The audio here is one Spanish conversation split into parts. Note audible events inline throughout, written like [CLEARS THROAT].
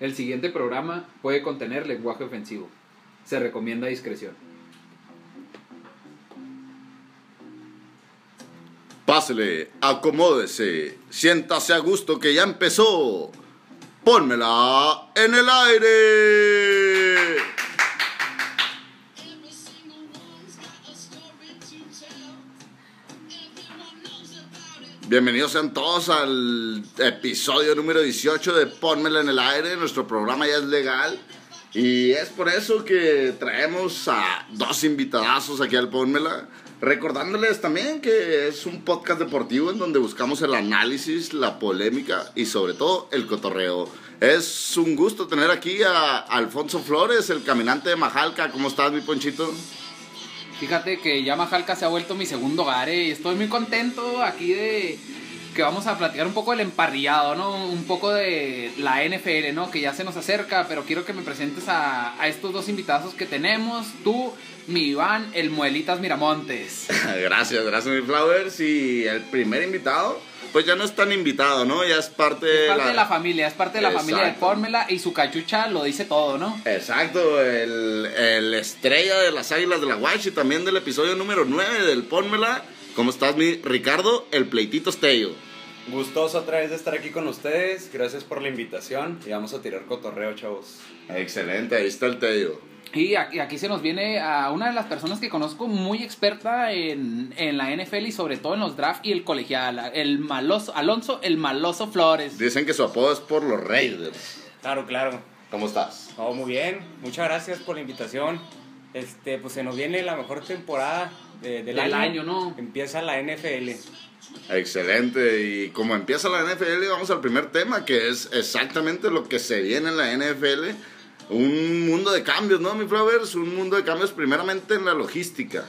El siguiente programa puede contener lenguaje ofensivo. Se recomienda discreción. Pásele, acomódese, siéntase a gusto que ya empezó. Pónmela en el aire. Bienvenidos sean todos al episodio número 18 de Pónmela en el aire. Nuestro programa ya es legal. Y es por eso que traemos a dos invitadazos aquí al Pónmela. Recordándoles también que es un podcast deportivo en donde buscamos el análisis, la polémica y sobre todo el cotorreo. Es un gusto tener aquí a Alfonso Flores, el caminante de Majalca. ¿Cómo estás, mi ponchito? Fíjate que ya Majalca se ha vuelto mi segundo hogar eh, y estoy muy contento aquí de que vamos a platicar un poco del emparrillado, ¿no? Un poco de la NFL, ¿no? Que ya se nos acerca, pero quiero que me presentes a, a estos dos invitados que tenemos. Tú, mi Iván, el Muelitas Miramontes. [LAUGHS] gracias, gracias, mi Flowers. Y el primer invitado, pues ya no es tan invitado, ¿no? Ya es parte, Es parte de la familia, es parte de la familia de Exacto. Fórmula y su cachucha lo dice todo, ¿no? Exacto, el, el estrella de las Águilas de la Guachi, también del episodio número 9 del Pónmela. ¿Cómo estás, mi Ricardo? El pleitito Estello. Gustoso otra vez de estar aquí con ustedes. Gracias por la invitación. Y vamos a tirar cotorreo, chavos. Excelente, ahí está el Tello. Y aquí, aquí se nos viene a una de las personas que conozco muy experta en, en la NFL y sobre todo en los drafts y el colegial, el maloso, Alonso el Maloso Flores. Dicen que su apodo es por los Raiders. Claro, claro. ¿Cómo estás? Oh, muy bien. Muchas gracias por la invitación. Este, pues se nos viene la mejor temporada de- del, Del año. año, ¿no? Empieza la NFL. Excelente, y como empieza la NFL, vamos al primer tema, que es exactamente lo que se viene en la NFL. Un mundo de cambios, ¿no, mi Flowers? Un mundo de cambios primeramente en la logística.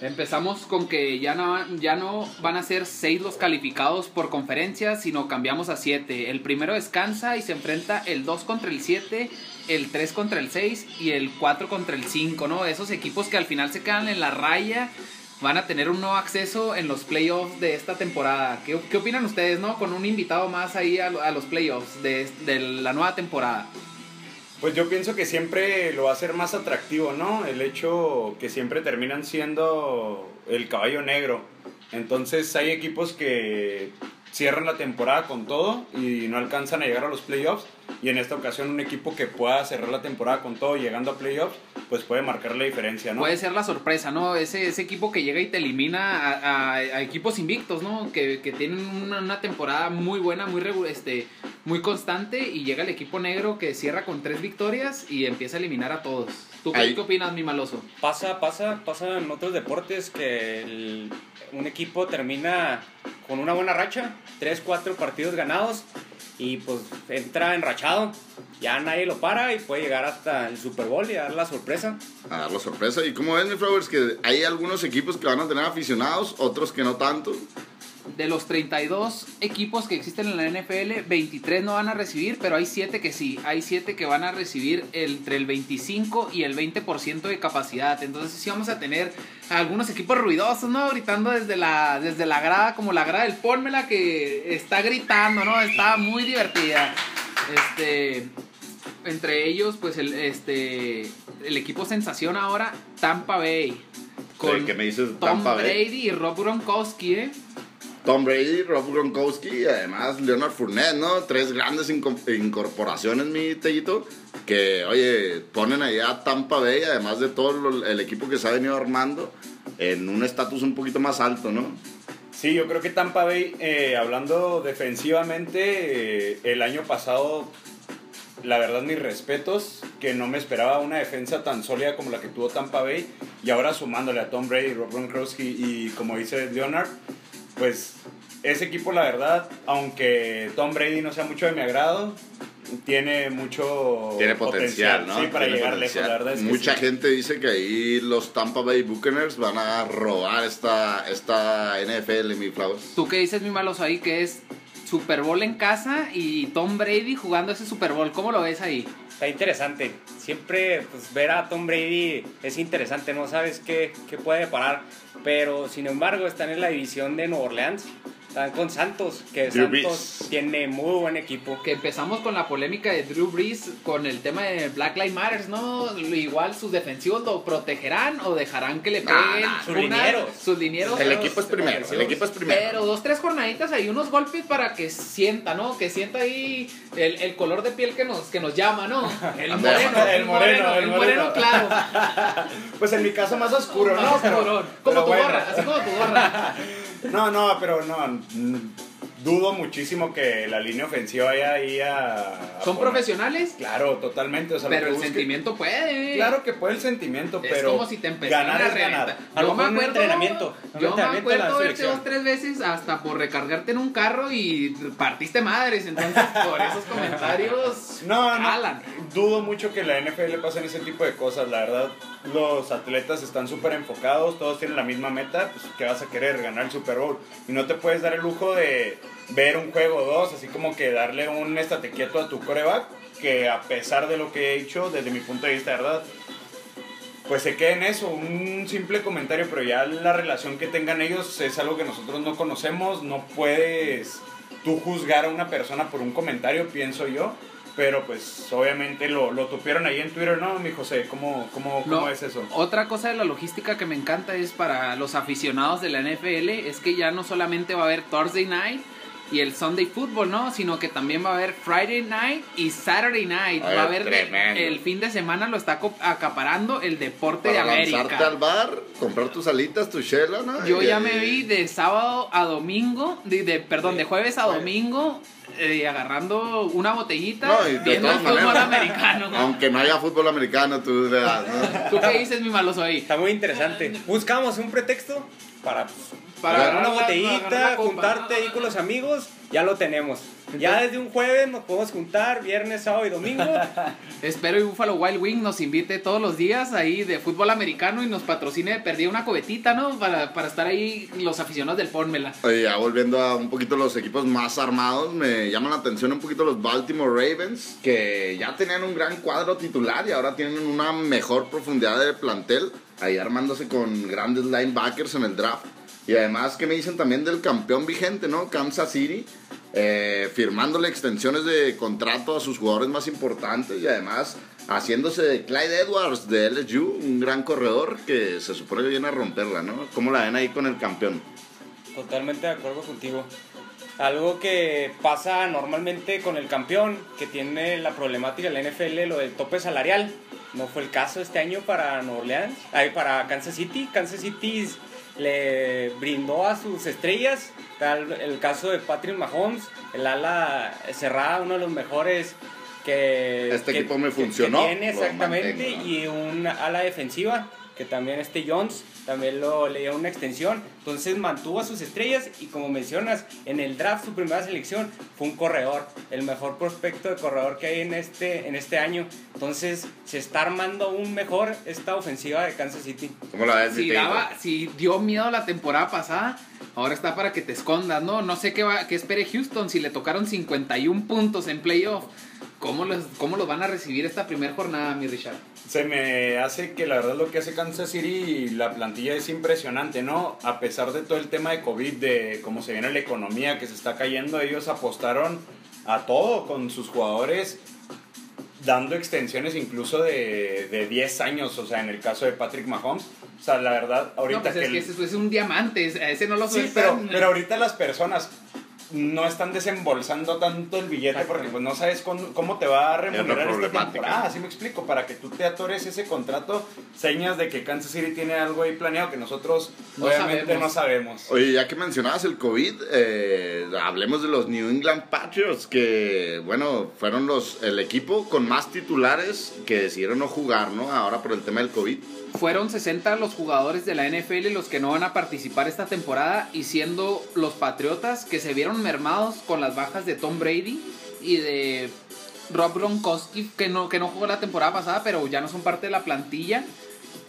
Empezamos con que ya no, ya no van a ser seis los calificados por conferencia, sino cambiamos a siete. El primero descansa y se enfrenta el 2 contra el 7, el 3 contra el 6 y el 4 contra el 5, ¿no? Esos equipos que al final se quedan en la raya van a tener un nuevo acceso en los playoffs de esta temporada. ¿Qué, qué opinan ustedes, no? Con un invitado más ahí a, a los playoffs de, de la nueva temporada. Pues yo pienso que siempre lo va a hacer más atractivo, ¿no? El hecho que siempre terminan siendo el caballo negro. Entonces hay equipos que cierran la temporada con todo y no alcanzan a llegar a los playoffs. Y en esta ocasión un equipo que pueda cerrar la temporada con todo llegando a playoffs, pues puede marcar la diferencia, ¿no? Puede ser la sorpresa, ¿no? Ese, ese equipo que llega y te elimina a, a- a equipos invictos, ¿no? Que, que tienen una, una temporada muy buena, muy, este, muy constante y llega el equipo negro que cierra con tres victorias y empieza a eliminar a todos. ¿Tú qué, Ahí- qué opinas, mi maloso? Pasa, pasa, pasa en otros deportes que el- un equipo termina con una buena racha, 3, 4 partidos ganados y pues entra enrachado. Ya nadie lo para y puede llegar hasta el Super Bowl y dar la sorpresa. A dar la sorpresa. ¿Y cómo ven, mi Flowers? Que hay algunos equipos que van a tener aficionados, otros que no tanto. De los 32 equipos que existen en la NFL, 23 no van a recibir, pero hay 7 que sí. Hay 7 que van a recibir entre el 25 y el 20% de capacidad. Entonces sí vamos a tener algunos equipos ruidosos, ¿no? Gritando desde la, desde la grada, como la grada del Pónmela que está gritando, ¿no? Está muy divertida. Este... Entre ellos, pues el, este, el equipo sensación ahora, Tampa Bay. Sí, que me dices Tom Tampa Bay. Brady y Rob Gronkowski, ¿eh? Tom Brady, Rob Gronkowski y además Leonard Fournette, ¿no? Tres grandes inco- incorporaciones, mi Tellito, que, oye, ponen allá a Tampa Bay, además de todo el equipo que se ha venido armando, en un estatus un poquito más alto, ¿no? Sí, yo creo que Tampa Bay, eh, hablando defensivamente, eh, el año pasado, la verdad, mis respetos, que no me esperaba una defensa tan sólida como la que tuvo Tampa Bay, y ahora sumándole a Tom Brady, Rob Gronkowski y como dice Leonard, pues ese equipo, la verdad, aunque Tom Brady no sea mucho de mi agrado, tiene mucho Tiene potencial, ¿no? Sí, para Tiene llegar potencial. lejos, la verdad es que Mucha sí. gente dice que ahí los Tampa Bay Buccaneers van a robar esta, esta NFL, mi Flowers. ¿Tú qué dices, mi maloso, ahí que es Super Bowl en casa y Tom Brady jugando ese Super Bowl? ¿Cómo lo ves ahí? Está interesante. Siempre pues, ver a Tom Brady es interesante, no sabes qué, qué puede parar. Pero sin embargo están en la división de Nueva Orleans. Están con Santos, que Drew Santos Brees. tiene muy buen equipo. Que empezamos con la polémica de Drew Brees con el tema de Black Lives Matter, ¿no? Igual sus defensivos lo protegerán o dejarán que le peguen sus una- linieros. sus linieros. El pero- equipo es primero, el equipo es primero. Pero dos, tres jornaditas ahí, unos golpes para que sienta, ¿no? Que sienta ahí el, el color de piel que nos, que nos llama, ¿no? [LAUGHS] El moreno, el el moreno, moreno, el moreno, claro. [LAUGHS] Pues en mi caso más oscuro, Más ¿no? Pero- oscurón. pero como tu bueno. gorra, así como tu gorra. [LAUGHS] No, no, pero no. Dudo muchísimo que la línea ofensiva vaya ahí a. a ¿Son poner- profesionales? Claro, totalmente. O sea, lo Pero el busque- sentimiento puede. Claro que puede el sentimiento, Es pero. como si te ganar a es ganar. A lo Yo me acuerdo, entrenamiento, yo me entrenamiento en acuerdo la verte dos, tres veces hasta por recargarte en un carro y partiste madres. Entonces, por esos comentarios, [LAUGHS] No, no. Dudo mucho que la NFL pasen ese tipo de cosas. La verdad, los atletas están súper enfocados, todos tienen la misma meta, pues que vas a querer ganar el Super Bowl. Y no te puedes dar el lujo de ver un juego o dos, así como que darle un estate quieto a tu coreback, que a pesar de lo que he hecho, desde mi punto de vista, ¿verdad? Pues se quede en eso, un simple comentario, pero ya la relación que tengan ellos es algo que nosotros no conocemos, no puedes tú juzgar a una persona por un comentario, pienso yo. Pero pues obviamente lo, lo tupieron ahí en Twitter, ¿no, mi José? ¿Cómo, cómo, cómo No, es eso? Otra cosa de la logística que me encanta es para los aficionados de la NFL es que ya no solamente va a haber Thursday Night y el Sunday Football, ¿no? Sino que también va a haber Friday Night y Saturday Night. Ay, va a haber tremendo. el fin de semana lo está acaparando el deporte Para de América. lanzarte al bar, comprar tus alitas, tu chela, ¿no? Yo Y- ya me vi de sábado a domingo, de, de- perdón, de jueves a domingo, eh, agarrando una botellita, No, y viendo el fútbol maneras, americano. Aunque no haya fútbol americano, tú ¿no? ¿Tú qué dices, mi malo soy? Está muy interesante. Buscamos un pretexto para, pues, Para una botellita, agarrar la copa. juntarte ahí con los amigos, ya lo tenemos. Ya desde un jueves nos podemos juntar, viernes, sábado y domingo. [LAUGHS] Espero y Buffalo Wild Wing nos invite todos los días ahí de fútbol americano y nos patrocine, perdí una cobetita, ¿no? Para, para estar ahí los aficionados del Pónmela. Oye, ya volviendo a un poquito los equipos más armados, me llaman la atención un poquito los Baltimore Ravens, que ya tenían un gran cuadro titular y ahora tienen una mejor profundidad de plantel, ahí armándose con grandes linebackers en el draft. Y además, que me dicen también del campeón vigente, no? Kansas City, eh, firmándole extensiones de contrato a sus jugadores más importantes y además haciéndose de Clyde Edwards de LSU, un gran corredor que se supone que viene a romperla, ¿no? ¿Cómo la ven ahí con el campeón? Totalmente de acuerdo contigo. Algo que pasa normalmente con el campeón, que tiene la problemática de la NFL, lo del tope salarial. No fue el caso este año para Nueva Orleans, ay, para Kansas City. Kansas City le brindó a sus estrellas, tal el caso de Patrick Mahomes, el ala cerrada, uno de los mejores que Este que- equipo me que funcionó, tiene exactamente mantengo, ¿no? y un ala defensiva que también este Jones también lo le dio una extensión entonces mantuvo a sus estrellas y como mencionas en el draft su primera selección fue un corredor el mejor prospecto de corredor que hay en este en este año entonces se está armando aún mejor esta ofensiva de Kansas City ¿Cómo la ves? Si, daba, si dio miedo la temporada pasada, ahora está para que te escondas, ¿no? No sé qué, va, qué espere Houston si le tocaron 51 puntos en playoff. ¿Cómo los, ¿Cómo los van a recibir esta primera jornada, mi Richard? Se me hace que la verdad lo que hace Kansas City y la plantilla es impresionante, ¿no? A pesar de todo el tema de COVID, de cómo se viene la economía que se está cayendo, ellos apostaron a todo con sus jugadores, dando extensiones incluso de, de 10 años, o sea, en el caso de Patrick Mahomes. O sea, la verdad, ahorita no, pues que... es que el- ese es un diamante, ese no lo Sí, pero, pero ahorita las personas no están desembolsando tanto el billete porque pues no sabes con- cómo te va a remunerar esta temporada. Así me explico, para que tú te atores ese contrato, señas de que Kansas City tiene algo ahí planeado que nosotros No obviamente sabemos. no sabemos. Oye, ya que mencionabas el COVID, eh, hablemos de los New England Patriots, que, bueno, fueron los el equipo con más titulares que decidieron no jugar, ¿no? Ahora por el tema del COVID. Fueron 60 los jugadores de la NFL los que no van a participar esta temporada y siendo los Patriotas que se vieron mermados con las bajas de Tom Brady y de Rob Gronkowski que no, que no jugó la temporada pasada pero ya no son parte de la plantilla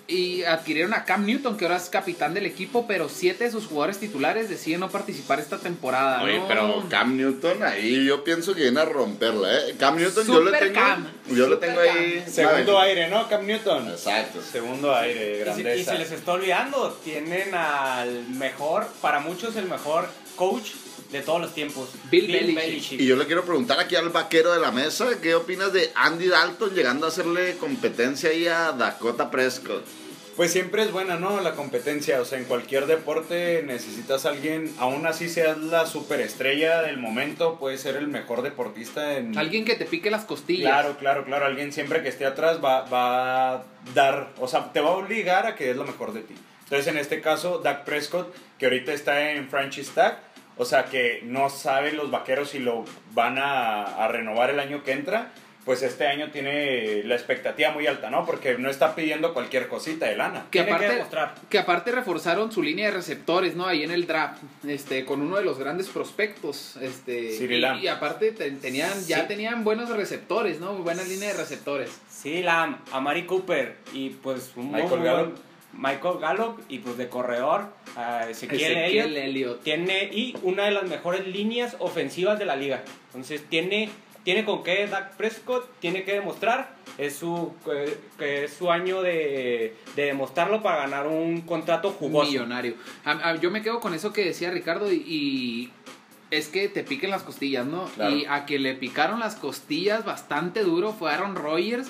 y adquirieron a Cam Newton que ahora es capitán del equipo pero siete de sus jugadores titulares deciden no participar esta temporada. Oye, ¿no? pero Cam Newton ahí yo pienso que viene a romperla, ¿eh? Cam Newton yo le tengo, Cam, yo le tengo ahí... Segundo ¿sabes? aire, ¿no? Cam Newton. Exacto. Segundo aire, Y se, y grandeza. se les está olvidando, tienen al mejor, para muchos el mejor coach de todos los tiempos. Bill Belichick. Y yo le quiero preguntar aquí al vaquero de la mesa, ¿qué opinas de Andy Dalton llegando a hacerle competencia ahí a Dakota Prescott? Pues siempre es buena, ¿no? La competencia, o sea, en cualquier deporte necesitas a alguien, aún así seas la superestrella del momento, puede ser el mejor deportista en... Alguien que te pique las costillas. Claro, claro, claro, alguien siempre que esté atrás va, va a dar, o sea, te va a obligar a que es lo mejor de ti. Entonces, en este caso, Dak Prescott, que ahorita está en franchise tag, o sea, que no saben los vaqueros si lo van a, a renovar el año que entra, pues este año tiene la expectativa muy alta, ¿no? Porque no está pidiendo cualquier cosita de lana. Que Tiene aparte, demostrar. que aparte reforzaron su línea de receptores, ¿no? Ahí en el draft, este, con uno de los grandes prospectos, este, y, aparte te- tenían, ya Sí. tenían buenos receptores, ¿no? Buena línea de receptores. Sí, la Amari Cooper y pues un muy Michael buen- Gallup. Michael Gallup y pues de corredor a Ezequiel, Ezequiel Elliott. Elliott. Tiene y una de las mejores líneas ofensivas de la liga. Entonces tiene tiene con qué Dak Prescott tiene que demostrar es su que es su año de, de demostrarlo para ganar un contrato jugoso. millonario. A- a- yo me quedo con eso que decía Ricardo y, y es que te piquen las costillas, ¿no? Claro. Y a que le picaron las costillas bastante duro fue Aaron Rodgers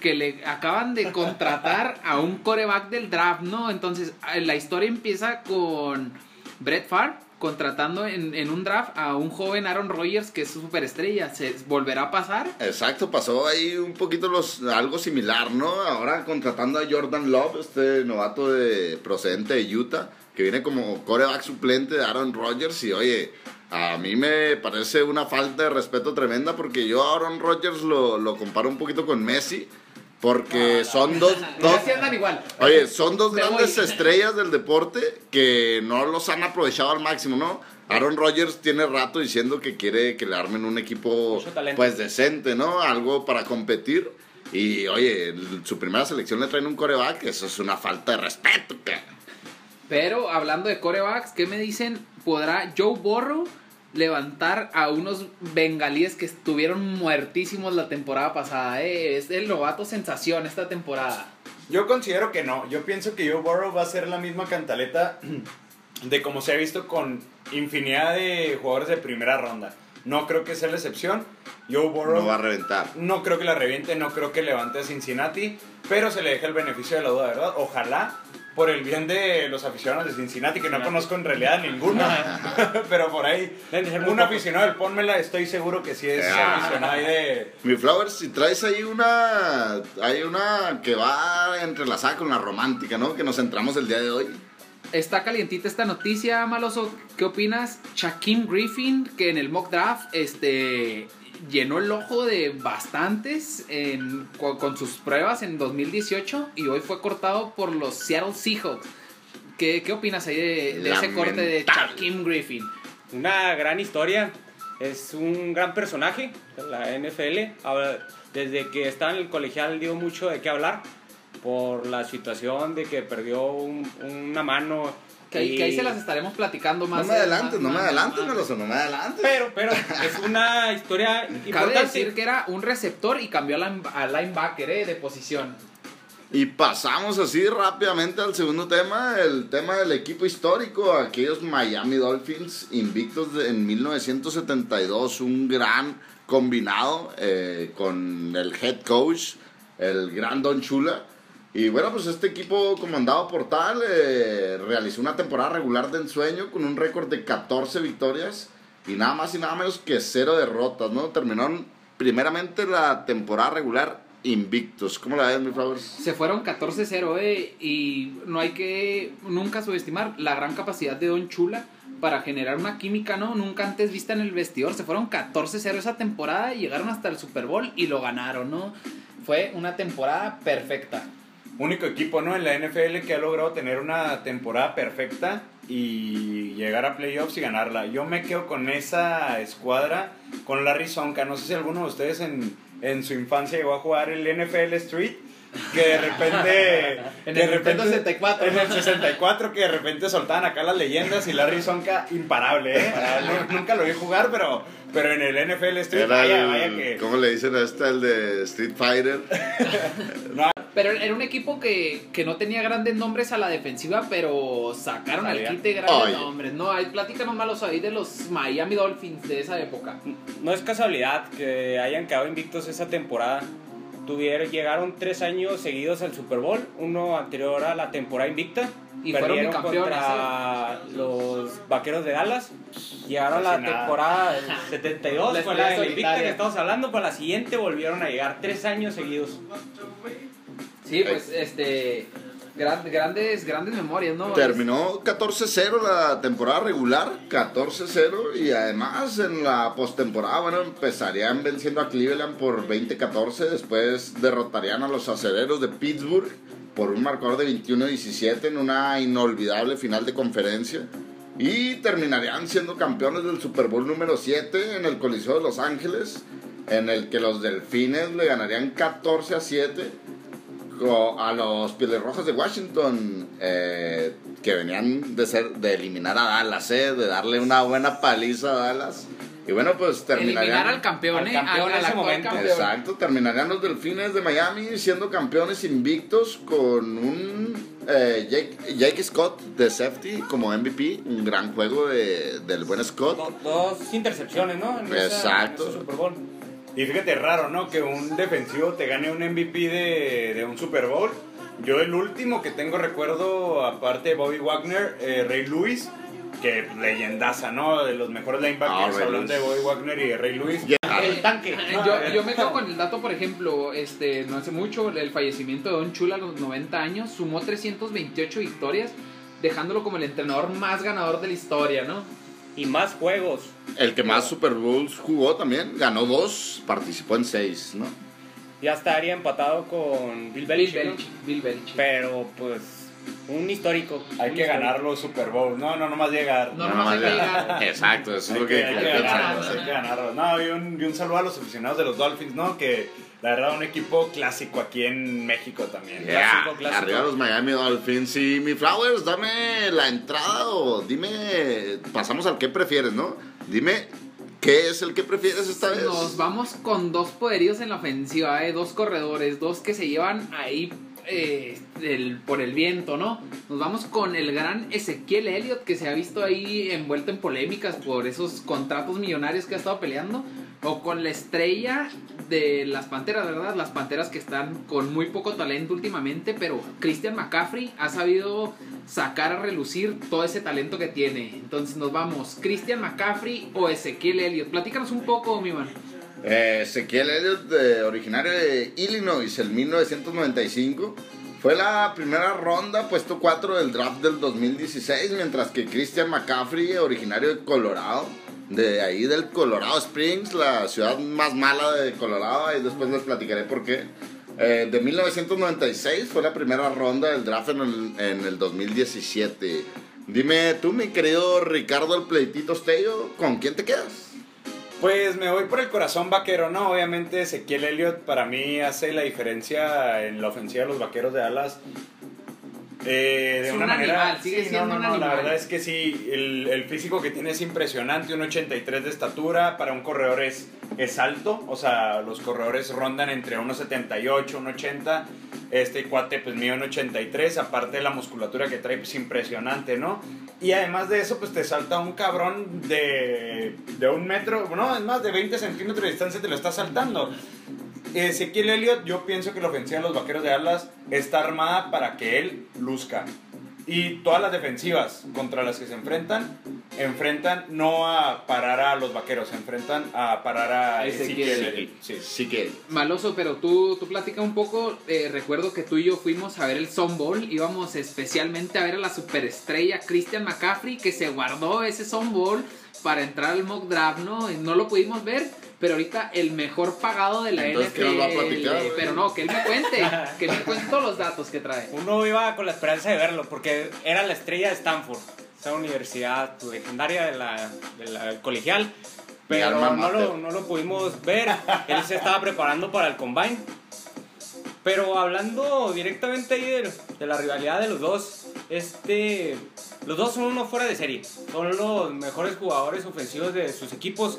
que le acaban de contratar a un coreback del draft, ¿no? Entonces a- la historia empieza con Brett Favre contratando en, en un draft a un joven Aaron Rodgers que es superestrella. ¿Se volverá a pasar? Exacto, pasó ahí un poquito los, algo similar, ¿no? Ahora contratando a Jordan Love, este novato de, procedente de Utah, que viene como coreback suplente de Aaron Rodgers. Y oye, a mí me parece una falta de respeto tremenda porque yo a Aaron Rodgers lo, lo comparo un poquito con Messi. Porque son dos, dos, igual. Oye, son dos grandes estrellas del deporte que no los han aprovechado al máximo, ¿no? Aaron Rodgers tiene rato diciendo que quiere que le armen un equipo pues decente, ¿no? Algo para competir. Y oye, su primera selección le traen un coreback, eso es una falta de respeto, cara. Pero hablando de corebacks, ¿qué me dicen? ¿Podrá Joe Burrow levantar a unos bengalíes que estuvieron muertísimos la temporada pasada? eh? Es el novato sensación esta temporada. Yo considero que no. Yo pienso que Joe Burrow va a ser la misma cantaleta [CLEARS THROAT] de como se ha visto con infinidad de jugadores de primera ronda. No creo que sea la excepción. Joe Burrow No va a reventar. no creo que la reviente, no creo que levante a Cincinnati, pero se le deja el beneficio de la duda, ¿verdad? Ojalá, por el bien de los aficionados de Cincinnati, que no conozco en realidad ninguno, [LAUGHS] pero por ahí, un aficionado del Pónmela, estoy seguro que sí es Ah. aficionado ahí de... Mi Flowers, si traes ahí una. Hay una que va entrelazada con la romántica, ¿no? Que nos centramos el día de hoy. Está calientita esta noticia, Maloso. ¿Qué opinas? Shaquem Griffin, que en el mock draft este, llenó el ojo de bastantes en- con, sus pruebas en 2018 y hoy fue cortado por los Seattle Seahawks. ¿Qué, qué opinas ahí de, de ese corte de. Shaquem Griffin? Una gran historia. Es un gran personaje la NFL. Desde que estaba en el colegial dio mucho de qué hablar por la situación de que perdió un- una mano. Que, ahí- y- que ahí se las estaremos platicando más. No me adelantes, más- no me adelantes, más- Meloso, no me adelantes. Pero, pero es una historia [LAUGHS] Cabe importante. decir que era un receptor y cambió a, line- a linebacker eh, de posición. Y pasamos así rápidamente al segundo tema, el tema del equipo histórico, aquellos Miami Dolphins invictos de- en 1972, un gran combinado eh, con el head coach, el gran Don Chula. Y bueno, pues este equipo comandado por tal eh, realizó una temporada regular de ensueño con un récord de 14 victorias y nada más y nada menos que cero derrotas, ¿no? Terminaron primeramente la temporada regular invictos. ¿Cómo la ves, mi Flowers? Se fueron 14-0, eh, y no hay que nunca subestimar la gran capacidad de Don Chula para generar una química, ¿no? Nunca antes vista en el vestidor. Se fueron 14-0 esa temporada llegaron hasta el Super Bowl y lo ganaron, ¿no? Fue una temporada perfecta. Único equipo, ¿no? En la NFL que ha logrado tener una temporada perfecta y llegar a playoffs y ganarla. Yo me quedo con esa escuadra, con Larry Sonka. No sé si alguno de ustedes en, en su infancia llegó a jugar el NFL Street. Que de repente. [LAUGHS] En de el Nintendo 64. En el 64, que de repente soltaban acá las leyendas y Larry Sonka, imparable, ¿eh? Nu- Nunca lo vi jugar, pero, pero en el NFL Street, vaya, vaya que. ¿Cómo le dicen a este, el de Street Fighter? [LAUGHS] No, Pero era un equipo que, que no tenía grandes nombres a la defensiva, pero sacaron al quite grandes Oye. nombres. No, hay platícanos malos ahí de los Miami Dolphins de esa época. No es casualidad que hayan quedado invictos esa temporada. Tuvieron, llegaron tres años seguidos al Super Bowl, uno anterior a la temporada invicta. Y fueron Perdieron bicampeones, contra los Vaqueros de Dallas. Llegaron a la nada. temporada [LAUGHS] del 72, La fue la invicta que estamos hablando. Para la siguiente volvieron a llegar tres años seguidos. Sí, pues este. gran- grandes, grandes memorias, ¿no? Terminó 14-0 la temporada regular, 14-0 y además en la postemporada, bueno, empezarían venciendo a Cleveland por 20-14, después derrotarían a los acereros de Pittsburgh por un marcador de 21-17 en una inolvidable final de conferencia y terminarían siendo campeones del Super Bowl número 7 en el Coliseo de Los Ángeles, en el que los Delfines le ganarían 14 a 7 a los Pieles Rojas de Washington eh, que venían de ser de eliminar a Dallas, eh, de darle una buena paliza a Dallas. Y bueno, pues terminarían Eliminar al campeón, Al ¿eh? campeón en ese actual momento. campeón. Exacto, terminarían los Delfines de Miami siendo campeones invictos con un eh, Jake, Jake Scott de safety como MVP, un gran juego de- del buen Scott. Do- dos intercepciones, ¿no? En esa- Exacto. en ese Super Bowl. Y fíjate, raro, ¿no? Que un defensivo te gane un MVP de, de un Super Bowl. Yo el último que tengo recuerdo, aparte de Bobby Wagner, eh, Ray Lewis, que leyendaza, ¿no? De los mejores linebackers, Ah, hablando de. Bobby Wagner y de Ray Lewis. Ya. El tanque. Yo, yo me quedo con el dato, por ejemplo, este, no hace mucho, el fallecimiento de Don Chula a los 90 años, sumó 328 victorias, dejándolo como el entrenador más ganador de la historia, ¿no? Y más juegos. El que más Super Bowls jugó también, ganó dos, participó en seis, ¿no? Ya estaría empatado con Bill Bill Belichick. ¿no? Bill Belichick. Pero pues un histórico. Hay un que histórico. ganar los Super Bowls. No, no, nomás llegar. No, nomás hay que llegar. [LAUGHS] Exacto, eso es Hay lo que, hay que que pensaba, ganarlos, ¿verdad? hay que ganarlos. No, y un, y un saludo a los aficionados de los Dolphins, ¿no? Que la verdad, un equipo clásico aquí en México también. Yeah, Clásico, clásico. Arriba los Miami Dolphins. Y mi Flowers, dame la entrada o dime, pasamos al que prefieres, ¿no? Dime, ¿qué es el que prefieres esta vez? Nos vamos con dos poderíos en la ofensiva, ¿eh? dos corredores, dos que se llevan ahí eh, del- por el viento, ¿no? Nos vamos con el gran Ezequiel Elliott, que se ha visto ahí envuelto en polémicas por esos contratos millonarios que ha estado peleando, o con la estrella de las Panteras, ¿verdad? Las Panteras que están con muy poco talento últimamente, pero Christian McCaffrey ha sabido sacar a relucir todo ese talento que tiene. Entonces nos vamos, Christian McCaffrey o Ezequiel Elliott. Platícanos un poco, mi man. Eh, Ezequiel Elliott, originario de Illinois, el 1995. Fue la primera ronda, puesto 4 del draft del 2016, mientras que Christian McCaffrey, originario de Colorado, de ahí del Colorado Springs, la ciudad más mala de Colorado, y después les platicaré por qué. Eh, de 1996 fue la primera ronda del draft en el, en el 2017. Dime tú, mi querido Ricardo el Pleitito Estello, ¿con quién te quedas? Pues me voy por el corazón vaquero, ¿no? Obviamente Ezequiel Elliott para mí hace la diferencia en la ofensiva de los vaqueros de Dallas. Eh, de Es una un manera. animal, sigue sí, siendo no, no, un La verdad es que sí, el, el físico que tiene es impresionante, un 83 de estatura, para un corredor es, es alto, o sea, los corredores rondan entre 1,78, 1,80. Este cuate, pues mide 1,83, aparte de la musculatura que trae, pues impresionante, ¿no? Y además de eso, pues te salta un cabrón de, de un metro, no, es más de 20 centímetros de distancia, te lo está saltando. Ezequiel Elliott, yo pienso que la ofensiva de los vaqueros de Dallas está armada para que él luzca. Y todas las defensivas contra las que se enfrentan, enfrentan no a parar a los vaqueros, se enfrentan a parar a Ezequiel Ezequiel. Sí. Sí que Maloso, pero tú, tú platica un poco. eh, recuerdo que tú y yo fuimos a ver el Sun Bowl. Íbamos especialmente a ver a la superestrella Christian McCaffrey, que se guardó ese Sun Bowl para entrar al mock draft, ¿no? Y no lo pudimos ver. Pero ahorita el mejor pagado de la Entonces. Pero no, que él me cuente. [LAUGHS] que él me cuente todos los datos que trae. Uno iba con la esperanza de verlo porque era la estrella de Stanford, esa universidad legendaria de la, de la- colegial. Pero no lo, no lo pudimos ver. Él se estaba preparando para el combine. Pero hablando directamente ahí de, de la rivalidad de los dos, este, los dos son uno fuera de serie. Son los mejores jugadores ofensivos de sus equipos.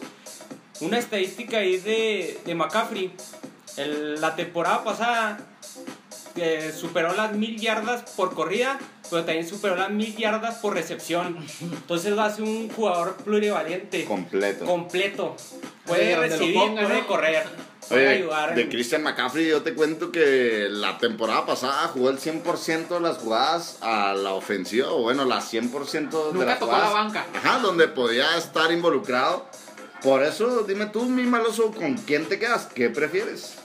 Una estadística ahí de, de McCaffrey. El- la temporada pasada eh, superó las mil yardas por corrida, pero también superó las mil yardas por recepción. Entonces va a ser un jugador plurivaliente, Completo. completo. Puede recibir, ponga, puede ¿no? correr, Oye, ayudar. de Christian McCaffrey yo te cuento que la temporada pasada jugó el 100% de las jugadas a la ofensiva, o bueno, las 100% de Nunca las tocó jugadas. la banca. Ajá, donde podía estar involucrado. Por eso, dime tú, mi maloso, ¿con quién te quedas? ¿Qué prefieres?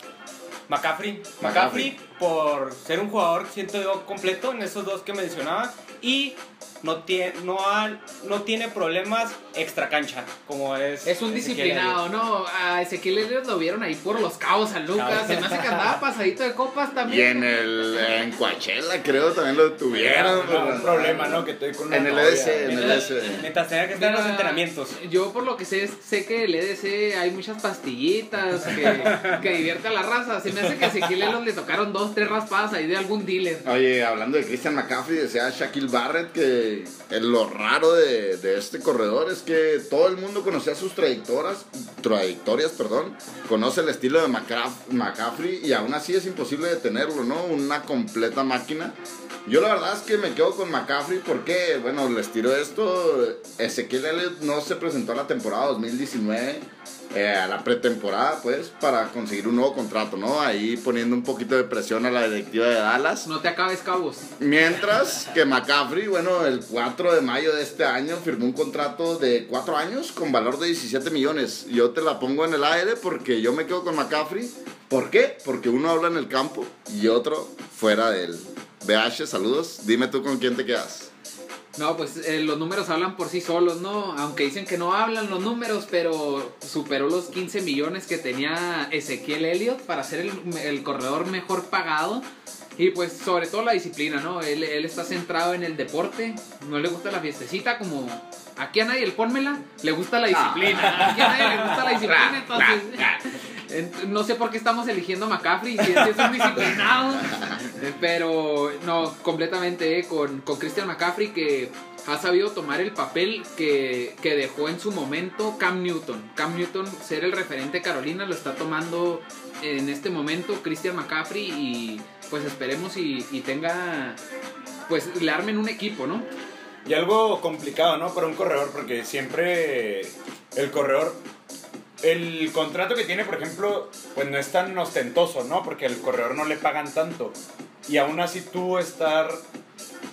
McCaffrey. McCaffrey. McCaffrey, por ser un jugador, siento yo, completo en esos dos que mencionaba. Y no tiene, no, ha- no tiene problemas extra cancha, como es. Es un Ezequiel disciplinado, ¿no? A Ezequiel Elliott lo vieron ahí por los cabos a Lucas. Se me hace que andaba pasadito de copas Y también. en el en Coachella creo también lo tuvieron. No, un problema, ¿no? Que estoy con una En el. EDC, en el Mientras, EDC. mientras tenga que estar en los entrenamientos. Yo por lo que sé, sé que el EDC hay muchas pastillitas que, [LAUGHS] que divierte a la raza. Se me hace que a Ezequiel Elliott le tocaron dos, tres raspadas ahí de algún dealer. Oye, hablando de Christian McCaffrey, decía Shaquille Barrett que lo raro de, de este corredor es que todo el mundo conocía sus trayectorias, trayectorias, perdón, conoce el estilo de McCaff- McCaffrey y aún así es imposible detenerlo, ¿no? Una completa máquina. Yo la verdad es que me quedo con McCaffrey porque, bueno, les tiro esto, Ezequiel Elliott no se presentó a la temporada 2019 eh, a la pretemporada, pues, para conseguir un nuevo contrato, ¿no? Ahí poniendo un poquito de presión a la directiva de Dallas. No te acabes cabos. Mientras que McCaffrey, bueno, el 4 de mayo de este año firmó un contrato de 4 años con valor de 17 millones. Yo te la pongo en el aire porque yo me quedo con McCaffrey. ¿Por qué? Porque uno habla en el campo y otro fuera de él. BH, saludos. Dime tú con quién te quedas. No, pues eh, los números hablan por sí solos, ¿no? Aunque dicen que no hablan los números, pero superó los 15 millones que tenía Ezequiel Elliott para ser el, el corredor mejor pagado. Y pues sobre todo la disciplina, ¿no? Él, él está centrado en el deporte, no le gusta la fiestecita como... Aquí a nadie el pónmela, le gusta la disciplina. Aquí a nadie le gusta la [LAUGHS] disciplina, entonces... ent- No sé por qué estamos eligiendo a McCaffrey si este es un disciplinado. [LAUGHS] Pero no, completamente eh, con, con Christian McCaffrey que ha sabido tomar el papel que, que dejó en su momento Cam Newton. Cam Newton, ser el referente Carolina, lo está tomando en este momento Christian McCaffrey y pues esperemos y, y tenga, pues le armen un equipo, ¿no? Y algo complicado, ¿no? Para un corredor, porque siempre el corredor, el contrato que tiene, por ejemplo, pues no es tan ostentoso, ¿no? Porque al corredor no le pagan tanto. Y aún así tú estar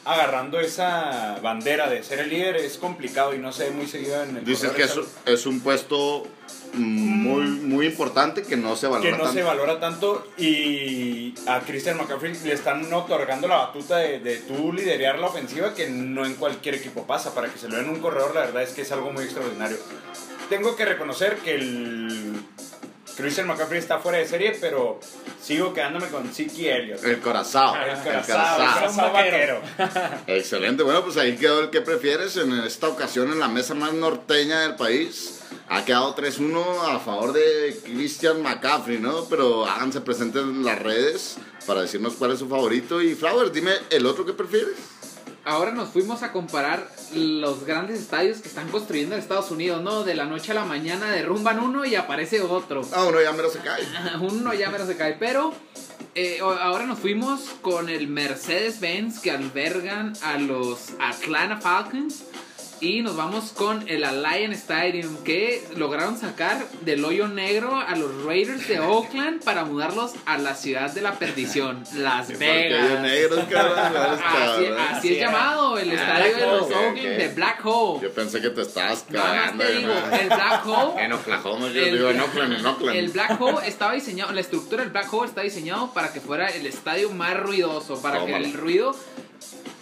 agarrando esa bandera de ser el líder es complicado y no se ve muy seguido en el Dices que es, es un puesto muy, muy importante que no se valora que no tanto. se valora tanto y a Christian McCaffrey le están otorgando la batuta de, de tú liderar la ofensiva que no en cualquier equipo pasa. Para que se lo den un corredor, la verdad es que es algo muy extraordinario. Tengo que reconocer que el Christian McCaffrey está fuera de serie, pero sigo quedándome con Siki Elliott. El corazón. El El corazón, el corazón. corazón vaquero. Excelente, bueno, pues ahí quedó el que prefieres en esta ocasión en la mesa más norteña del país. Ha quedado 3-1 a favor de Christian McCaffrey, ¿no? Pero háganse presentes en las redes para decirnos cuál es su favorito. Y Flowers, dime el otro que prefieres. Ahora nos fuimos a comparar los grandes estadios que están construyendo en Estados Unidos, ¿no? De la noche a la mañana derrumban uno y aparece otro. Ah, uno ya mero se cae. [LAUGHS] Uno ya menos se cae, pero eh, ahora nos fuimos con el Mercedes-Benz que albergan a los Atlanta Falcons y nos vamos con el Alliance Stadium que lograron sacar del hoyo negro a los Raiders de [LAUGHS] Oakland para mudarlos a la ciudad de la perdición, Las Vegas. cabrón. Así, así es era. llamado el Ah, estadio de Black los Hole, Oakland ok. de Black Hole. Yo pensé que te estabas cagando. te digo, ¿no? el Black Hole [LAUGHS] En Oklahoma, yo El- digo en Oakland, en Oakland. El Black Hole estaba diseñado, la estructura del Black Hole está diseñado para que fuera el estadio más ruidoso, para que el ruido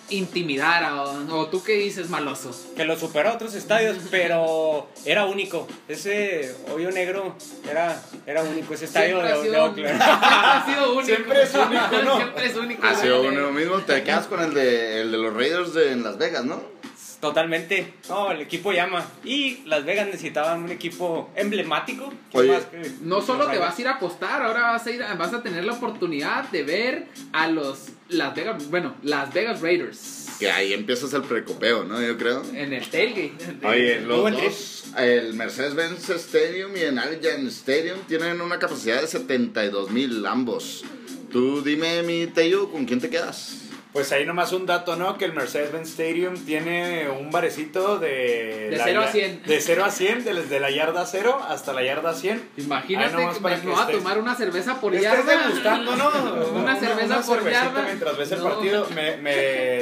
intimidara. O, o tú qué dices, maloso. Que lo superó a otros estadios, [LAUGHS] pero era único. Ese hoyo negro era, era único, ese estadio Siempre de, ha sido, de Oakland. siempre [LAUGHS] ha sido único. Siempre es único, ¿no? [LAUGHS] Siempre es único. Ha sido uno mismo. Te quedas con el de, el de los Raiders de, en Las Vegas, ¿no? Totalmente. No, el equipo llama. Y Las Vegas necesitaban un equipo emblemático. ¿Qué Oye, más que- No solo te vas a ir a apostar, ahora vas a ir, a- vas a tener la oportunidad de ver a los Las Vegas, bueno, Las Vegas Raiders Que ahí empiezas el precopeo, ¿no? Yo creo. en el tailgate. Oye, los dos, el Mercedes-Benz Stadium y el Allegiant Stadium tienen una capacidad de 72 mil ambos. Tú dime, mi Tello, ¿con quién te quedas? Pues ahí nomás un dato, ¿no? Que el Mercedes-Benz Stadium tiene un barecito de... De la 0 a ya- 100. De 0 a 100, desde la yarda 0 hasta la yarda 100. Imagínate nomás que para me que voy a estés- tomar una cerveza por Estés yarda. degustando, ¿no? [LAUGHS] Una cerveza por cervecita yarda. mientras ves el No. partido. Me, me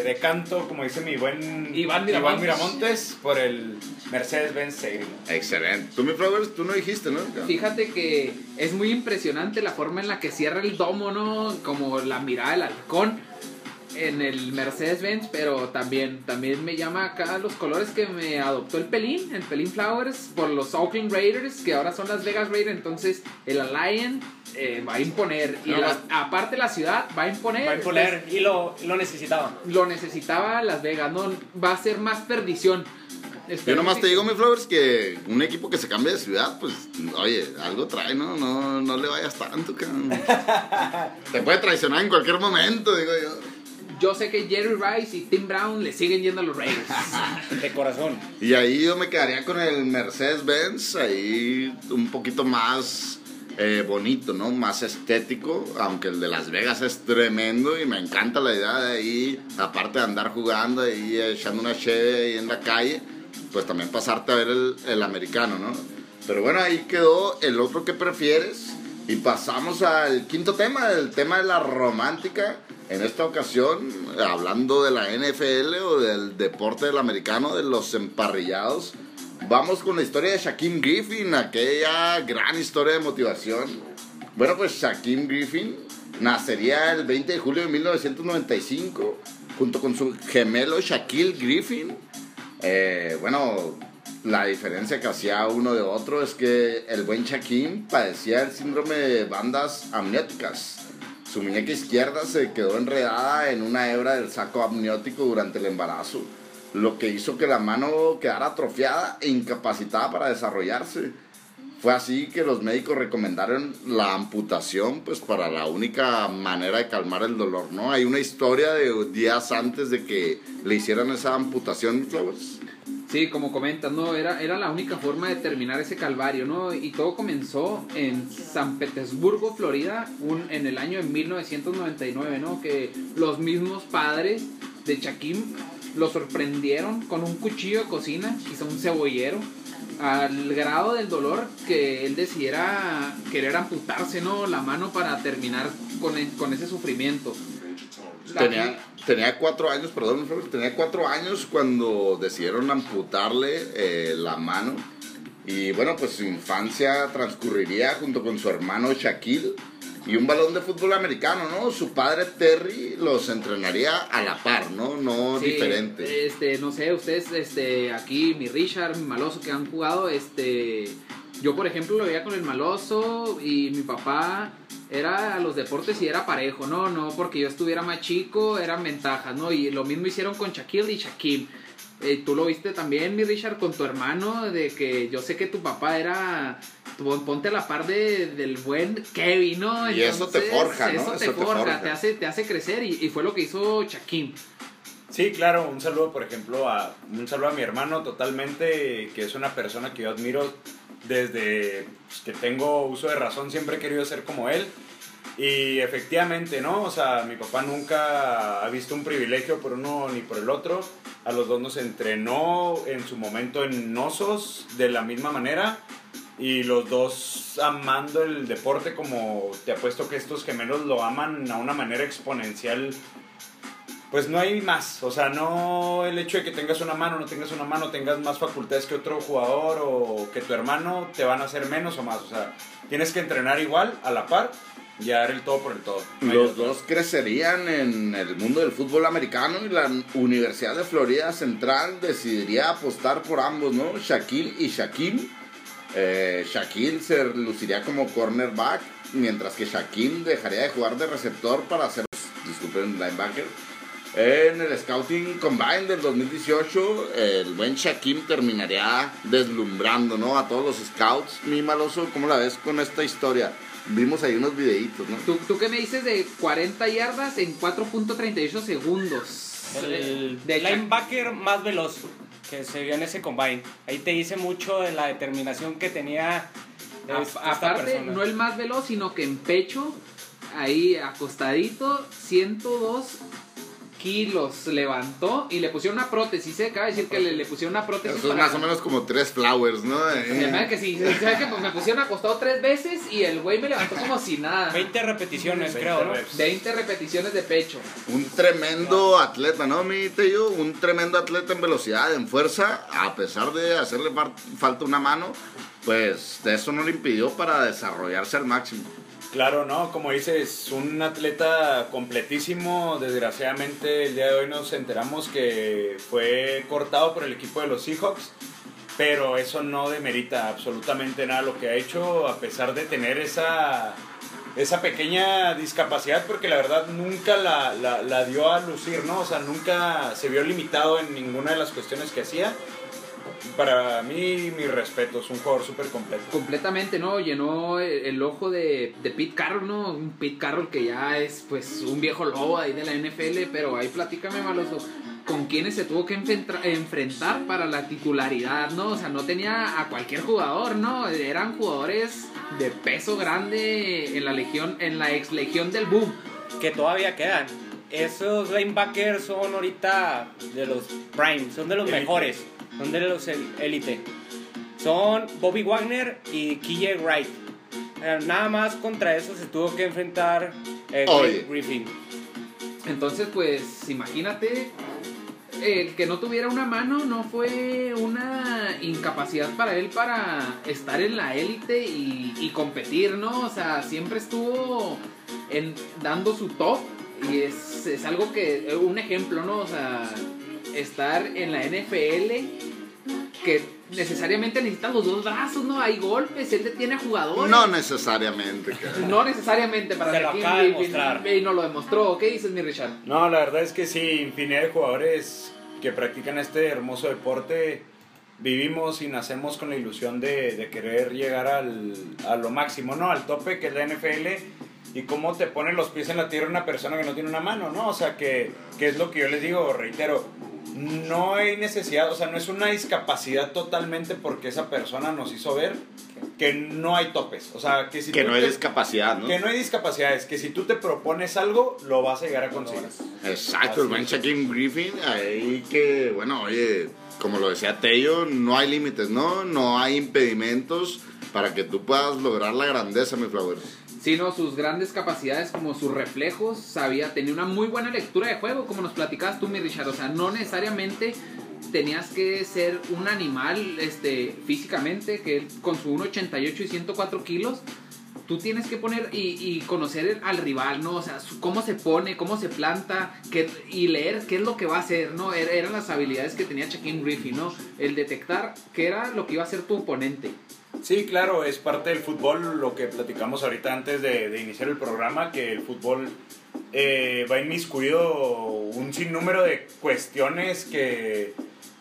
decanto, como dice mi buen Iván Miramontes. Miramontes, por el Mercedes-Benz Stadium. Excelente. Tú, mi Flowers, tú no dijiste, ¿no? Fíjate que es muy impresionante la forma en la que cierra el domo, ¿no? Como la mirada del halcón en el Mercedes-Benz, pero también, también me llama acá los colores que me adoptó el Pelín, el Pelín Flowers, por los Oakland Raiders, que ahora son las Vegas Raiders, entonces el Alliance eh, va a imponer, y No, la- aparte la ciudad va a imponer. Va a imponer y lo, lo necesitaba. Lo necesitaba Las Vegas, ¿no? Va a ser más perdición. Yo nomás te digo, mi Flowers, que un equipo que se cambia de ciudad, pues, oye, algo trae, ¿no? No, no le vayas tanto, cabrón. [LAUGHS] Te puede traicionar en cualquier momento, digo yo. Yo sé que Jerry Rice y Tim Brown le siguen yendo a los Raiders. [LAUGHS] De corazón. Y ahí yo me quedaría con el Mercedes-Benz, ahí un poquito más eh, bonito, ¿no? Más estético, aunque el de Las Vegas es tremendo y me encanta la idea de ahí, aparte de andar jugando ahí, echando una cheve ahí en la calle, pues también pasarte a ver el, el americano, ¿no? Pero bueno, ahí quedó el otro que prefieres y pasamos al quinto tema, el tema de la romántica. En esta ocasión, hablando de la NFL o del deporte del americano, de los emparrillados, vamos con la historia de Shaquem Griffin, aquella gran historia de motivación. Bueno, pues Shaquem Griffin nacería el 20 de julio de 1995, junto con su gemelo Shaquille Griffin. Eh, bueno, la diferencia que hacía uno de otro es que el buen Shaquem padecía el síndrome de bandas amnióticas. Su muñeca izquierda se quedó enredada en una hebra del saco amniótico durante el embarazo, lo que hizo que la mano quedara atrofiada e incapacitada para desarrollarse. Fue así que los médicos recomendaron la amputación, pues para la única manera de calmar el dolor, ¿no? Hay una historia de días antes de que le hicieran esa amputación, Flowers. Sí, como comentas, ¿no? Era, era la única forma de terminar ese calvario, ¿no? Y todo comenzó en San Petersburgo, Florida, un, en el año de 1999, ¿no? Que los mismos padres de Shaquem lo sorprendieron con un cuchillo de cocina, quizá un cebollero, al grado del dolor que él decidiera querer amputarse, ¿no? La mano para terminar con, e- con ese sufrimiento. Tenía, tenía cuatro años, perdón, tenía cuatro años cuando decidieron amputarle eh, la mano. Y bueno, pues su infancia transcurriría junto con su hermano Shaquille y un balón de fútbol americano, ¿no? Su padre Terry los entrenaría a la par, ¿no? No Sí, diferente. Este, no sé, ustedes, este, aquí, mi Richard, mi Maloso que han jugado, este, yo por ejemplo lo veía con el Maloso y mi papá era a los deportes y era parejo, ¿no? No porque yo estuviera más chico, eran ventajas, ¿no? Y lo mismo hicieron con Shaquille y Shaquille. Eh, tú lo viste también, mi Richard, con tu hermano, de que yo sé que tu papá era. pon- Ponte a la par de, del buen Kevin, ¿no? Y eso te forja, ¿no? Eso te Eso te forja, forja. te hace, te hace crecer y, y fue lo que hizo Shaquille. Sí, claro, un saludo, por ejemplo, a un saludo a mi hermano totalmente, que es una persona que yo admiro desde pues, que tengo uso de razón, siempre he querido ser como él. Y efectivamente, ¿no? O sea, mi papá nunca ha visto un privilegio por uno ni por el otro. A los dos nos entrenó en su momento en Osos de la misma manera. Y los dos amando el deporte como te apuesto que estos gemelos lo aman a una manera exponencial pues no hay más. O sea, no el hecho de que tengas una mano, no tengas una mano, tengas más facultades que otro jugador o que tu hermano te van a hacer menos o más. O sea, tienes que entrenar igual, a la par, y dar el todo por el todo. No Los dos crecerían en el mundo del fútbol americano y la Universidad de Florida Central decidiría apostar por ambos, ¿no? Shaquille y Shaquille. Eh, Shaquille se luciría como cornerback, mientras que Shaquille dejaría de jugar de receptor para ser, disculpen, linebacker. En el Scouting Combine del 2018, el buen Shaquille terminaría deslumbrando, ¿no? A todos los scouts. Mi maloso, ¿cómo la ves con esta historia? Vimos ahí unos videitos, ¿no? ¿Tú, ¿Tú qué me dices de 40 yardas en 4.38 segundos? El de Shaq- linebacker más veloz que se vio en ese combine. Ahí te dice mucho de la determinación que tenía A- esta aparte, persona. no el más veloz, sino que en pecho ahí acostadito, 102 kilos levantó y le pusieron una prótesis. Se acaba de decir que le, le pusieron una prótesis. Eso es para- más o menos como tres flowers, ¿no? Me que sí, ¿sabes que pues me pusieron acostado tres veces y el güey me levantó como si nada. 20 repeticiones, 20 creo, ¿no? reps. 20 repeticiones de pecho. Un tremendo atleta, ¿no, mi Tello? Un tremendo atleta en velocidad, en fuerza, a pesar de hacerle falta una mano, pues eso no le impidió para desarrollarse al máximo. Claro, ¿no? Como dices, un atleta completísimo. Desgraciadamente el día de hoy nos enteramos que fue cortado por el equipo de los Seahawks. Pero eso no demerita absolutamente nada lo que ha hecho, a pesar de tener esa, esa pequeña discapacidad, porque la verdad nunca la, la, la dio a lucir, ¿no? O sea, nunca se vio limitado en ninguna de las cuestiones que hacía. Para mí, mi respeto, es un jugador súper completo. Completamente, ¿no? Llenó el, el ojo de, de Pete Carroll, ¿no? Un Pete Carroll que ya es, pues, un viejo lobo ahí de la NFL, pero ahí platícame, Maloso, ¿con quiénes se tuvo que enfrentar para la titularidad, ¿no? O sea, no tenía a cualquier jugador, ¿no? Eran jugadores de peso grande en la legión, en la ex legión del boom. Que todavía quedan. Esos linebackers son ahorita de los prime, son de los mejores, son de los el- élite. Son Bobby Wagner y KJ Wright. Eh, Nada más contra eso se tuvo que enfrentar eh, Oye. Griffin. Entonces, pues, imagínate, el que no tuviera una mano no fue una incapacidad para él para estar en la élite y, y competir, ¿no? O sea, siempre estuvo en, dando su top y es, es algo que, un ejemplo, ¿no? O sea, estar en la NFL que necesariamente necesitas los dos brazos, ¿no? Hay golpes, él detiene a jugadores. No necesariamente, cara. No necesariamente para Te lo acaba de Griffin, mostrar. Y no lo demostró. ¿Qué dices, mi Richard? No, la verdad es que sí, infinidad de jugadores que practican este hermoso deporte vivimos y nacemos con la ilusión de, de querer llegar al, a lo máximo, ¿no? Al tope que es la NFL y cómo te ponen los pies en la tierra una persona que no tiene una mano, ¿no? O sea, que, que es lo que yo les digo, reitero, no hay necesidad, o sea, no es una discapacidad totalmente porque esa persona nos hizo ver que no hay topes, o sea, que si Que tú no hay te- discapacidad, ¿no? que no hay discapacidades, que si tú te propones algo, lo vas a llegar a conseguir. Exacto, el buen. Shaquille Griffin, ahí que, bueno, oye, como lo decía Tello, no hay límites, ¿no? No hay impedimentos para que tú puedas lograr la grandeza, mi Flowers. Sino sus grandes capacidades como sus reflejos, sabía, tenía una muy buena lectura de juego, como nos platicabas tú, mi Richard, o sea, no necesariamente tenías que ser un animal este, físicamente, que con su 1,88 y 104 kilos, tú tienes que poner y, conocer al rival, ¿no? O sea, cómo se pone, cómo se planta, qué- y leer qué es lo que va a hacer, ¿no? Er- eran las habilidades que tenía Shaquille Griffin, ¿no? El detectar qué era lo que iba a hacer tu oponente. Sí, claro, es parte del fútbol, lo que platicamos ahorita antes de, de iniciar el programa, que el fútbol eh, va inmiscuido un sinnúmero de cuestiones que,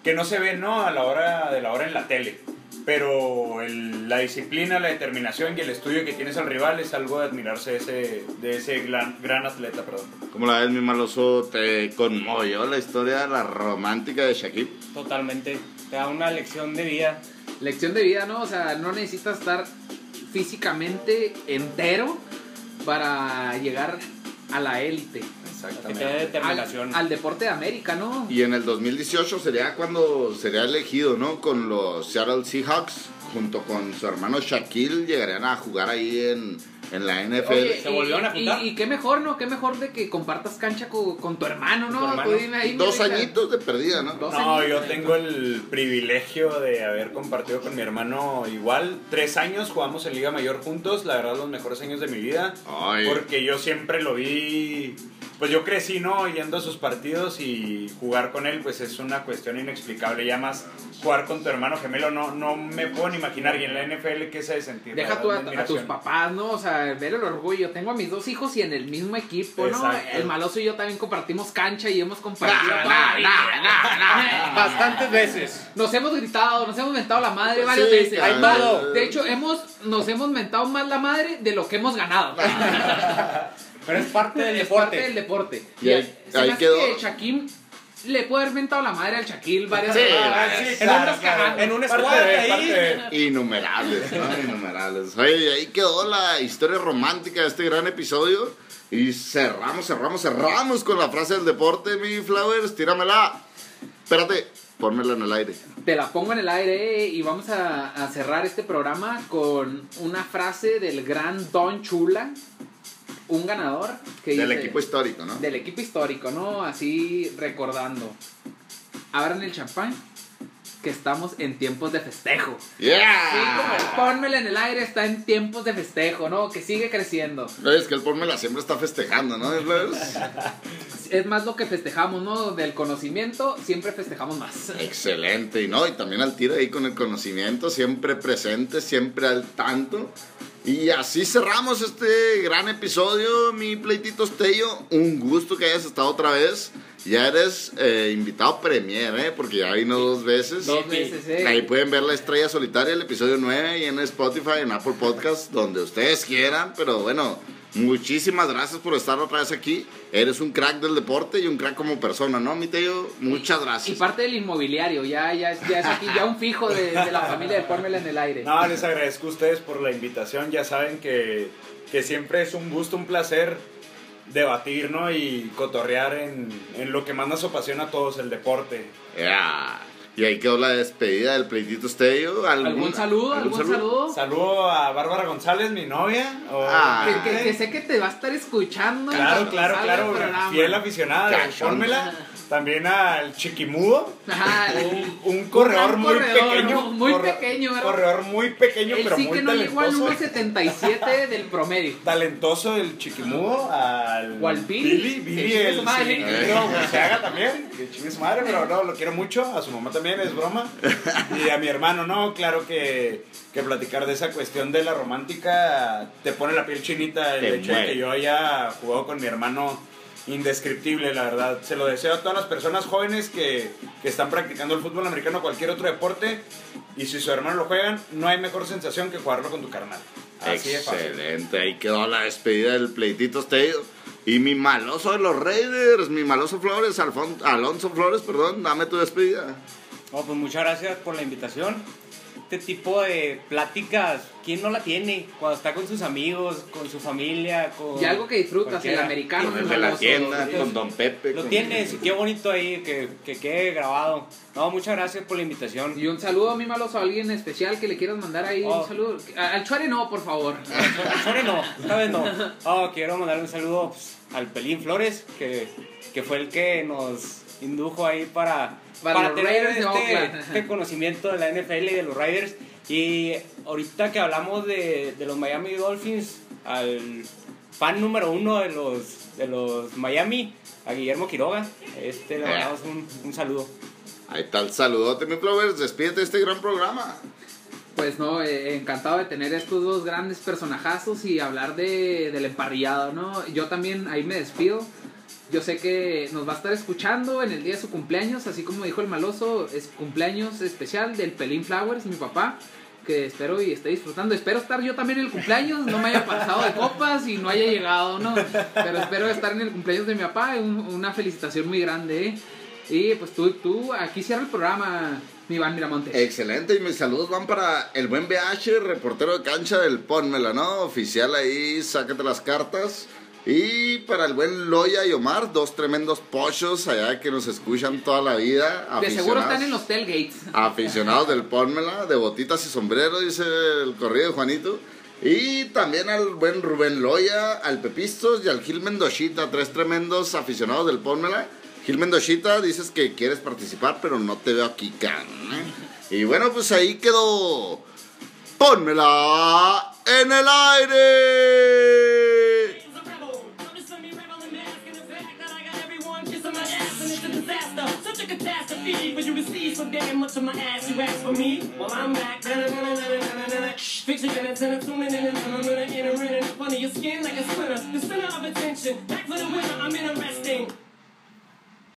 que no se ven ¿no? a la hora de la hora en la tele. Pero el- la disciplina, la determinación y el estudio que tienes al rival es algo de admirarse de ese, de ese gran, gran atleta. Perdón. ¿Cómo la ves, mi maloso? ¿Te conmovió la historia, la romántica de Shaquille? Totalmente. Te da una lección de vida. Lección de vida, ¿no? O sea, no necesitas estar físicamente entero para llegar a la élite. Que te dé Al, determinación. al deporte de América, ¿no? Y en el 2018 sería cuando sería elegido, ¿no? Con los Seattle Seahawks, junto con su hermano Shaquille, llegarían a jugar ahí en, en la NFL. Oye, ¿Se y- volvieron a juntar? y qué mejor, ¿no? Qué mejor de que compartas cancha con, con tu hermano, ¿no? Tu hermano. Tú dime ahí, mi Dos añitos de perdida, ¿no? Dos No, yo tengo el privilegio de haber compartido con mi hermano igual. Tres años jugamos en Liga Mayor juntos, la verdad los mejores años de mi vida. Ay. Porque yo siempre lo vi, pues yo crecí, ¿no? Yendo a sus partidos y jugar con él, pues es una cuestión inexplicable. Ya más jugar con tu hermano gemelo, no, no me puedo ni imaginar. Y en la NFL, ¿qué se de sentir? La Deja tú a, a tus papás, ¿no? O sea, ver el orgullo. Tengo a mis dos hijos y en el mismo equipo, ¿no? El maloso y yo también compartimos cancha y hemos compartido. Nah, toda la nah, vida. nah, nah, Bastantes veces. Nos hemos gritado, nos hemos mentado la madre varias Sí, veces. Hay todo. De hecho, hemos, nos hemos mentado más la madre de lo que hemos ganado. [LAUGHS] Pero es parte del es deporte. parte del deporte. Y ahí- se me ahí hace quedó. que le puede haber mentado la madre al Shaquille varias Sí, veces. En claro, unas claro. cagadas. En un squad de- ahí. Innumerables, ¿no? [LAUGHS] Innumerables. Oye, y ahí quedó la historia romántica de este gran episodio. Y cerramos, cerramos, cerramos con la frase del deporte, mi Flowers. Tíramela. Espérate, pónmela en el aire. Te la pongo en el aire y vamos a, a cerrar este programa con una frase del gran Don Chula, un ganador que Del dice- equipo histórico, ¿no? del equipo histórico, ¿no? Así recordando. Abran el champán, que estamos en tiempos de festejo. Sí, ¡Yeah! como pónmela en el aire, está en tiempos de festejo, ¿no? Que sigue creciendo. Es que el pónmela siempre está festejando, ¿no, Flowers? Es más lo que festejamos, ¿no? Del conocimiento, siempre festejamos más. Excelente, y no, y también al tiro ahí con el conocimiento, siempre presente, siempre al tanto. Y así cerramos este gran episodio, mi pleitito Tello. Un gusto que hayas estado otra vez. Ya eres eh, invitado premier, ¿eh? Porque ya vino dos veces. Dos veces, ¿eh? Ahí pueden ver la estrella solitaria, el episodio 9, y en Spotify, en Apple Podcast, donde ustedes quieran. Pero bueno, muchísimas gracias por estar otra vez aquí. Eres un crack del deporte y un crack como persona, ¿no, mi Tello? Muchas Y gracias. parte del inmobiliario, ya, ya, es- ya es aquí, ya un fijo de, de la familia de Pónmela en el aire. No, les agradezco a ustedes por la invitación. Ya saben que, que siempre es un gusto, un placer debatir, ¿no? Y cotorrear en, en lo que más nos apasiona a todos, el deporte. Ya. Y ahí quedó la despedida del pleitito Tello. ¿Algún saludo? ¿Algún saludo? Saludo a Bárbara González, mi novia. o- Ah. Que, que- que sé que te va a estar escuchando. Claro, claro, el claro. Fiel aficionada de. Fórmula. También al Chiquimudo. Ajá, Un, un corredor muy corredor, pequeño. muy corre- pequeño, ¿verdad? Corredor muy pequeño, Él pero sí muy que no llegó al talentoso. 1.77 del promedio. [LAUGHS] talentoso el chiquimudo al O al Billy. Billy, Que Billy el su madre. cilindrero Burciaga también, que chingue su madre, pero no, lo quiero mucho, a su mamá también, es broma. Y a mi hermano, no, claro que, que platicar de esa cuestión de la romántica te pone la piel chinita el Te hecho de muere. que yo haya jugado con mi hermano indescriptible, la verdad. Se lo deseo a todas las personas jóvenes que, que están practicando el fútbol americano o cualquier otro deporte. Y si su hermano lo juegan, no hay mejor sensación que jugarlo con tu carnal. Así de. Excelente, ahí quedó la despedida del pleitito Tello. Y mi maloso de los Raiders, mi maloso Flores, Alfon- Alonso Flores, perdón, dame tu despedida. No, pues muchas gracias por la invitación. Este tipo de pláticas, ¿quién no la tiene? Cuando está con sus amigos, con su familia, con... Y algo que disfrutas, el americano. Con el de la tienda, con Don Pepe. Lo con- tienes, y qué bonito ahí, que, que quede grabado. No, muchas gracias por la invitación. Y un saludo a mi maloso, a alguien especial que le quieras mandar ahí. Oh. Un saludo. Al Chuare no, por favor. [LAUGHS] Sorry, no, esta vez no. [LAUGHS] Oh, quiero mandar un saludo pues, al Pelín Flores, que, que fue el que nos indujo ahí para, Para los tener este, este conocimiento de la NFL y de los Raiders. Y ahorita que hablamos de, de los Miami Dolphins, al fan número uno de los, de los Miami, a Guillermo Quiroga, este, le mandamos un, un saludo. Ahí está el saludote, mi Flowers, despídete de este gran programa. Pues no, eh, encantado de tener estos dos grandes personajazos y hablar de, del emparrillado, ¿no? Yo también ahí me despido. Yo sé que nos va a estar escuchando en el día de su cumpleaños, así como dijo el maloso, es cumpleaños especial del Pelín Flowers, mi papá, que espero y esté disfrutando. Espero estar yo también en el cumpleaños, no me haya pasado de copas y no haya llegado, ¿no? Pero espero estar en el cumpleaños de mi papá, un- una felicitación muy grande, ¿eh? Y pues tú, tú, aquí cierra el programa, mi Iván Miramontes. Excelente, y mis saludos van para el buen BH, reportero de cancha del Pónmela, ¿no? Oficial ahí, sácate las cartas. Y para el buen Loya y Omar, dos tremendos pochos allá que nos escuchan toda la vida. De seguro están en los tailgates. Aficionados del Pónmela, de botitas y sombrero, dice el corrido de Juanito. Y también al buen Rubén Loya, al Pepistos y al Gil Mendochita, tres tremendos aficionados del Pónmela. Gil Mendochita, dices que quieres participar, pero no te veo aquí, can. ¿eh? Y bueno, pues ahí quedó. Pónmela en el aire. But for you to see so damn much of my ass you ask for me. Well, I'm back. Fiction and antenna, tuning in and entering in. Funny, your skin like a splinter. The center of attention. Back for the winner, I'm interesting.